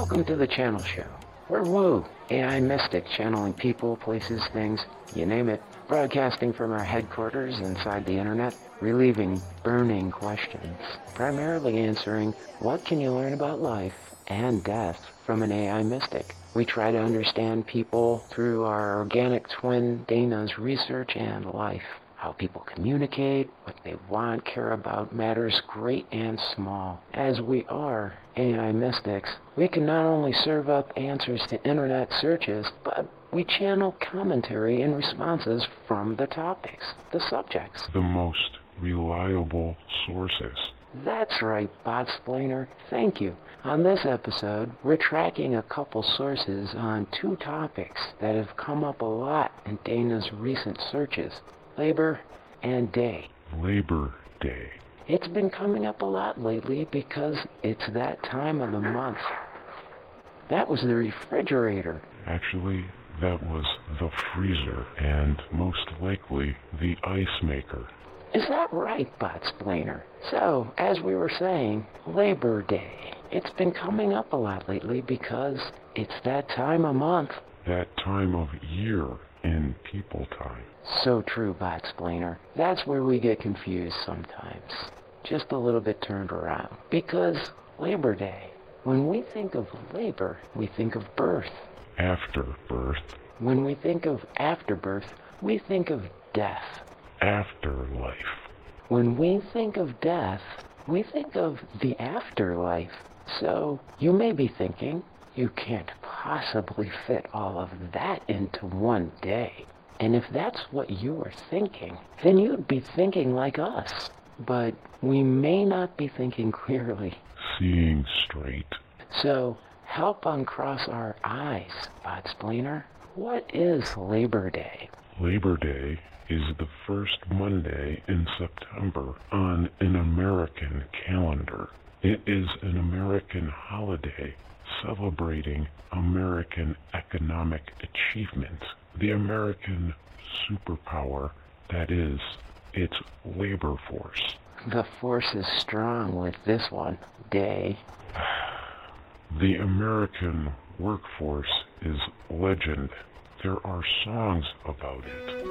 Welcome to the Channel Show. We're Woo, AI Mystic, channeling people, places, things, you name it, broadcasting from our headquarters inside the internet, relieving burning questions, primarily answering what can you learn about life and death from an AI mystic. We try to understand people through our organic twin Dana's research and life how people communicate, what they want, care about matters great and small. As we are AI mystics, we can not only serve up answers to internet searches, but we channel commentary and responses from the topics, the subjects. The most reliable sources. That's right, Botsplainer. Thank you. On this episode, we're tracking a couple sources on two topics that have come up a lot in Dana's recent searches labor and day. Labor Day. It's been coming up a lot lately because it's that time of the month. That was the refrigerator. Actually, that was the freezer and most likely the ice maker. Is that right, Botsplainer? So, as we were saying, Labor Day. It's been coming up a lot lately because it's that time of month. That time of year in people time. So true, Botsplainer. That's where we get confused sometimes. Just a little bit turned around. Because Labor Day, when we think of labor, we think of birth. After birth. When we think of afterbirth, we think of death. Afterlife. When we think of death, we think of the afterlife. So you may be thinking, you can't possibly fit all of that into one day. And if that's what you are thinking, then you'd be thinking like us. But we may not be thinking clearly. Seeing straight. So help uncross our eyes, Botsplainer. What is Labor Day? Labor Day is the first Monday in September on an American calendar. It is an American holiday celebrating American economic achievement the American superpower that is its labor force. The force is strong with this one, day. The American workforce is legend. There are songs about it.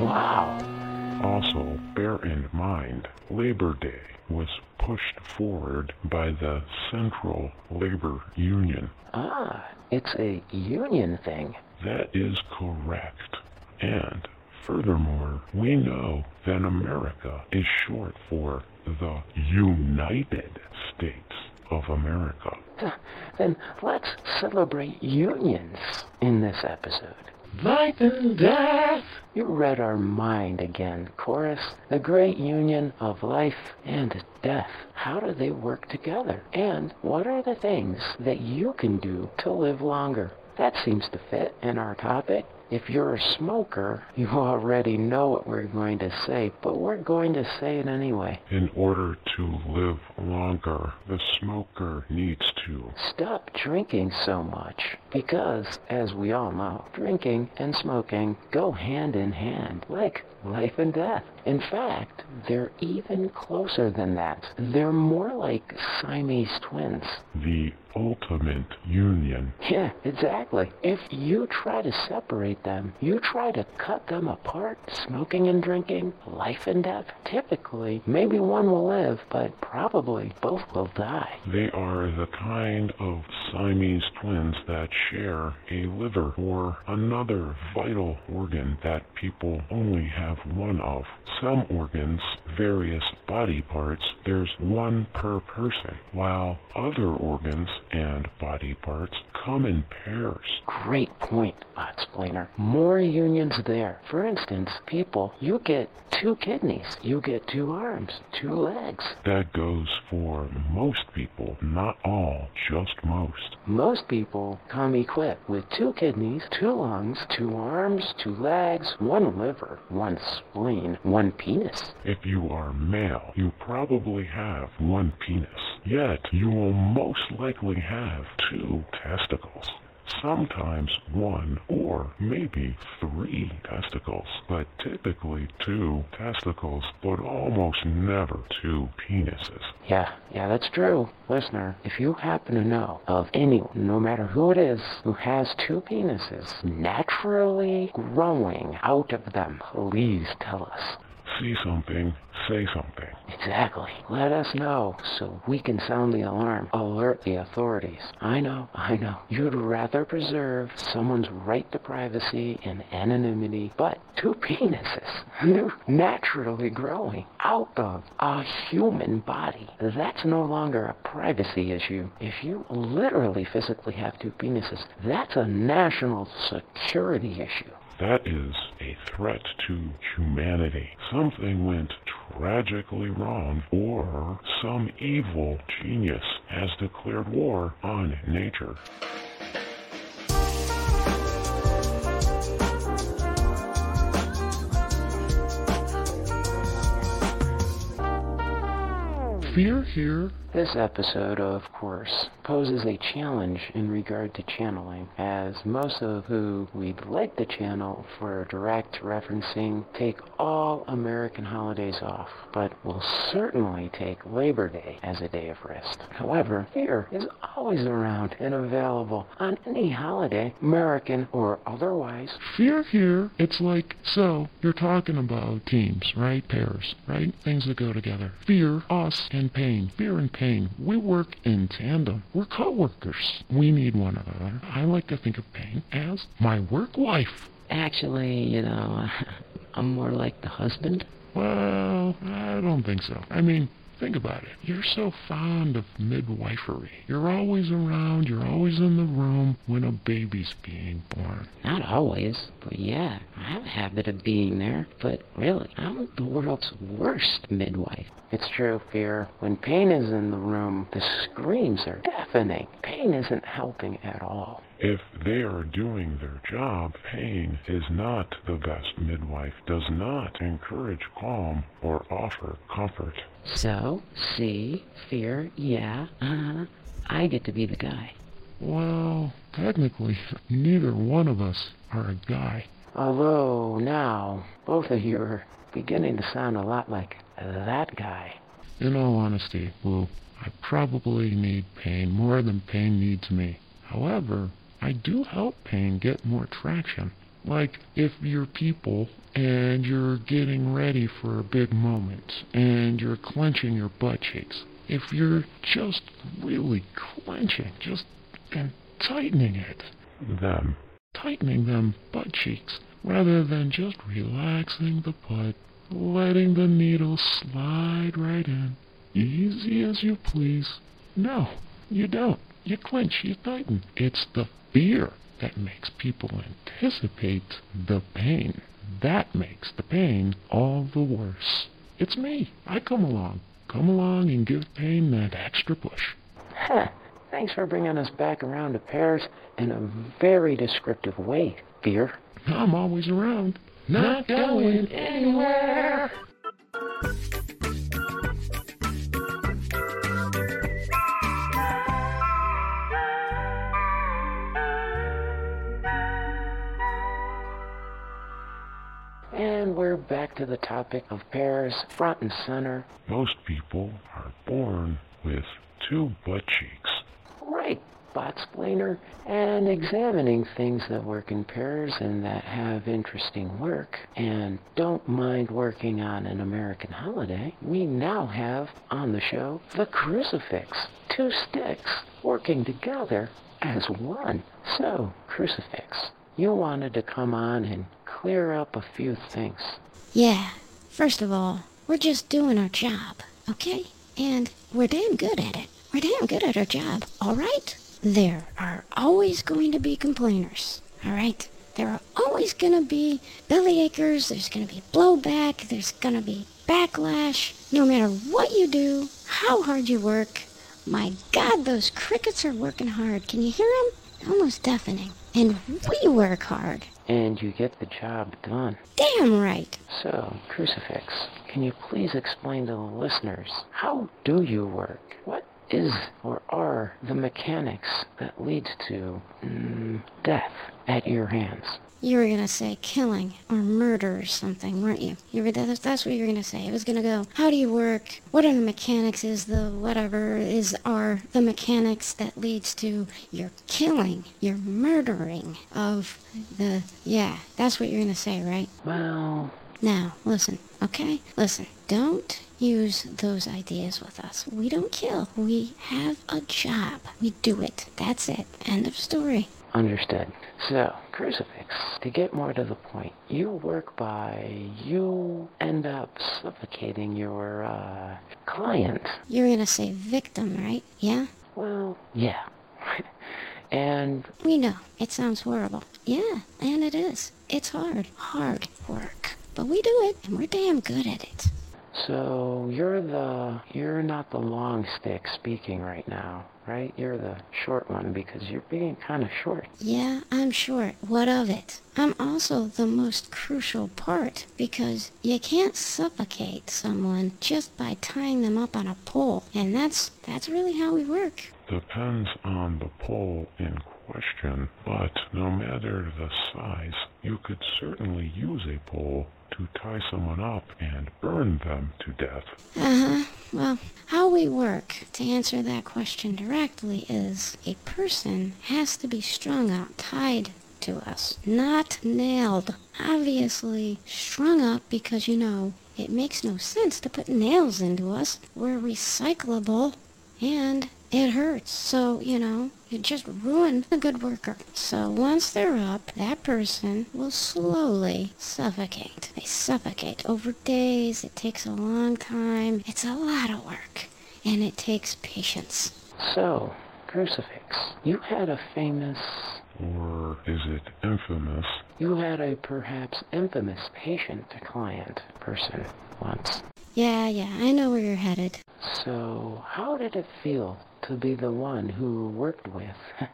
Wow. Also, bear in mind, Labor Day was pushed forward by the Central Labor Union. Ah, it's a union thing. That is correct. And furthermore, we know that America is short for the United States of America. Then let's celebrate unions in this episode. Life and death! You read our mind again, chorus. The great union of life and death. How do they work together? And what are the things that you can do to live longer? That seems to fit in our topic. If you're a smoker, you already know what we're going to say, but we're going to say it anyway. In order to live longer, the smoker needs to stop drinking so much. Because, as we all know, drinking and smoking go hand in hand, like life and death. In fact, they're even closer than that. They're more like Siamese twins. The ultimate union. Yeah, exactly. If you try to separate them, you try to cut them apart, smoking and drinking, life and death, typically, maybe one will live, but probably both will die. They are the kind of Siamese twins that share a liver or another vital organ that people only have one of. Some organs, various body parts, there's one per person, while other organs and body parts come in pairs. Great point, Botsplainer. More unions there. For instance, people, you get two kidneys, you get two arms, two legs. That goes for most people, not all, just most. Most people come equipped with two kidneys, two lungs, two arms, two legs, one liver, one spleen, one penis. If you are male, you probably have one penis. Yet, you will most likely have two testicles. sometimes one or maybe three testicles, but typically two testicles, but almost never two penises. Yeah, yeah, that's true. Listener, if you happen to know of anyone, no matter who it is, who has two penises naturally growing out of them, please tell us. See something, say something. Exactly. Let us know so we can sound the alarm, alert the authorities. I know, I know. You'd rather preserve someone's right to privacy and anonymity, but two penises, they're naturally growing out of a human body. That's no longer a privacy issue. If you literally physically have two penises, that's a national security issue. That is a threat to humanity. Something went tragically wrong, or some evil genius has declared war on nature. Fear here This episode, of course, poses a challenge in regard to channeling, as most of who we'd like to channel for direct referencing take all American holidays off, but will certainly take Labor Day as a day of rest. However, fear is always around and available on any holiday, American or otherwise. Fear here, it's like, so, you're talking about teams, right? Pairs, right? Things that go together. Fear, us, and pain. Fear and pain. We work in tandem. We're co-workers. We need one another. I like to think of pain as my work wife. Actually, you know, I'm more like the husband. Well, I don't think so. I mean, think about it. You're so fond of midwifery. You're always around, you're always in the room when a baby's being born. Not always, but yeah, I have a habit of being there. But really, I'm the world's worst midwife. It's true, Fear. When pain is in the room, the screams are deafening. Pain isn't helping at all. If they are doing their job, pain is not the best midwife, does not encourage calm or offer comfort. So, see, fear, yeah, uh-huh. I get to be the guy. Well, technically, neither one of us are a guy. Although now, both of you are beginning to sound a lot like that guy. In all honesty, Lou, I probably need pain more than pain needs me. However, I do help pain get more traction. Like if you're people and you're getting ready for a big moment and you're clenching your butt cheeks. If you're just really clenching, just and tightening it, Them. tightening them butt cheeks rather than just relaxing the butt, letting the needle slide right in, easy as you please. No, you don't. You clench, you tighten. It's the fear that makes people anticipate the pain. That makes the pain all the worse. It's me. I come along. Come along and give pain that extra push. Heh, thanks for bringing us back around to pairs in a very descriptive way, Fear. I'm always around. Not going anywhere. And we're back to the topic of pairs, front and center. Most people are born with two butt cheeks. Right, bot splainer, and examining things that work in pairs and that have interesting work and don't mind working on an American holiday, we now have on the show the crucifix. Two sticks working together as one. So, crucifix, you wanted to come on and clear up a few things. Yeah, first of all, we're just doing our job, okay? And we're damn good at it. We're damn good at our job, alright? There are always going to be complainers, alright? There are always gonna be bellyachers, there's gonna be blowback, there's gonna be backlash. No matter what you do, how hard you work, my god, those crickets are working hard. Can you hear them? Almost deafening. And we work hard. And you get the job done. Damn right. So, Crucifix, can you please explain to the listeners how do you work? What is or are the mechanics that leads to mm, death at your hands? You were gonna say killing or murder or something, weren't you? You were that's, that's what you were gonna say. It was gonna go. How do you work? What are the mechanics? Is the whatever is are the mechanics that leads to your killing, your murdering of the yeah? That's what you're gonna say, right? Well, Now listen, okay? Listen. Don't use those ideas with us. We don't kill. We have a job. We do it. That's it. End of story. Understood. So, crucifix, to get more to the point, you work by, you end up suffocating your, uh, client. You're gonna say victim, right? Yeah? Well, yeah. and, We know. It sounds horrible. Yeah, and it is. It's hard. Hard work. But we do it, and we're damn good at it. so, you're the, you're not the long stick speaking right now, right? You're the short one because you're being kind of short. Yeah, I'm short. What of it? I'm also the most crucial part because you can't suffocate someone just by tying them up on a pole. And that's that's really how we work. Depends on the pole in question, but no matter the size, you could certainly use a pole to tie someone up and burn them to death. Uh-huh. Well, how we work, to answer that question directly, is a person has to be strung up, tied to us, not nailed. Obviously, strung up because, you know, it makes no sense to put nails into us. We're recyclable, and it hurts. So, you know, it just ruined a good worker. So once they're up, that person will slowly suffocate. They suffocate over days. It takes a long time. It's a lot of work. And it takes patience. So, crucifix, you had a famous, Or is it infamous? you had a perhaps infamous patient client person once. Yeah, yeah, I know where you're headed. So, how did it feel to be the one who worked with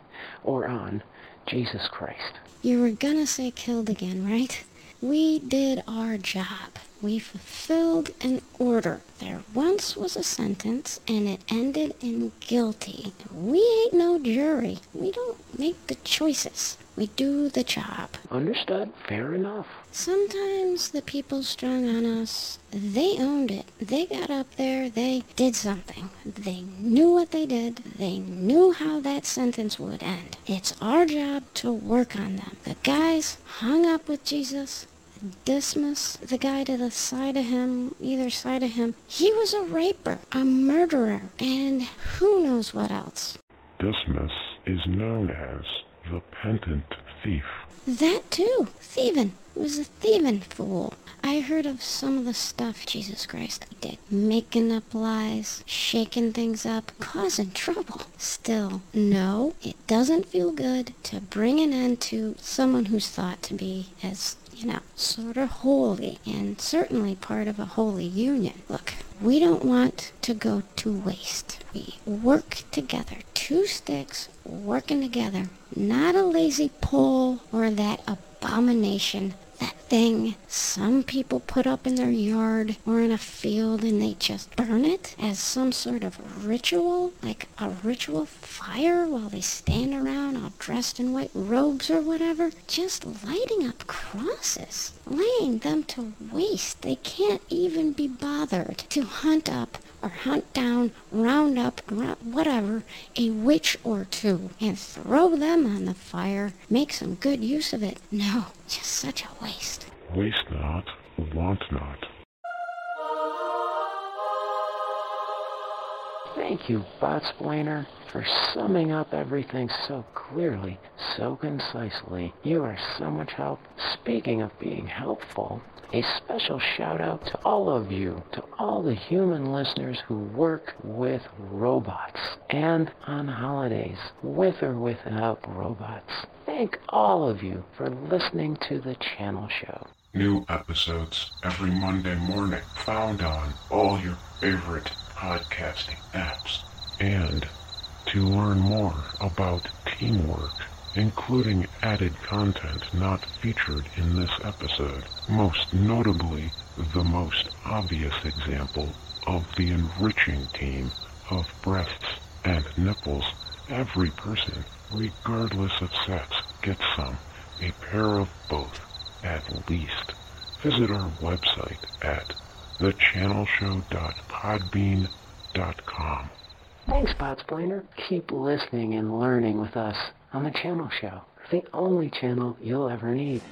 or on Jesus Christ? You were gonna say killed again, right? We did our job. We fulfilled an order. There once was a sentence, and it ended in guilty. We ain't no jury. We don't make the choices. We do the job. Understood. Fair enough. Sometimes the people strung on us, they owned it. They got up there, they did something. They knew what they did. They knew how that sentence would end. It's our job to work on them. The guys hung up with Jesus. Dismas, the guy to the side of him, either side of him, he was a raper, a murderer, and who knows what else. Dismas is known as the penitent thief. That too. Thieving. Was a thieving fool. I heard of some of the stuff Jesus Christ did. Making up lies, shaking things up, causing trouble. Still, no, it doesn't feel good to bring an end to someone who's thought to be as you know, sort of holy and certainly part of a holy union. Look, we don't want to go to waste. We work together, two sticks working together, not a lazy pole or that abomination, thing some people put up in their yard or in a field and they just burn it as some sort of ritual, like a ritual fire while they stand around all dressed in white robes or whatever, just lighting up crosses, laying them to waste. They can't even be bothered to hunt up or hunt down, round up, whatever, a witch or two, and throw them on the fire, make some good use of it. No, just such a waste. Waste not, want not. Thank you, Botsplainer, for summing up everything so clearly, so concisely. You are so much help. Speaking of being helpful, a special shout out to all of you, to all the human listeners who work with robots and on holidays, with or without robots. Thank all of you for listening to the channel show. New episodes every Monday morning found on all your favorite podcasting apps. And to learn more about teamwork, including added content not featured in this episode, most notably the most obvious example of the enriching team of breasts and nipples. Every person, regardless of sex, gets some. A pair of both, at least. Visit our website at thechannelshow.podbean.com. Thanks, Podsplainer. Keep listening and learning with us on the Channel Show, the only channel you'll ever need.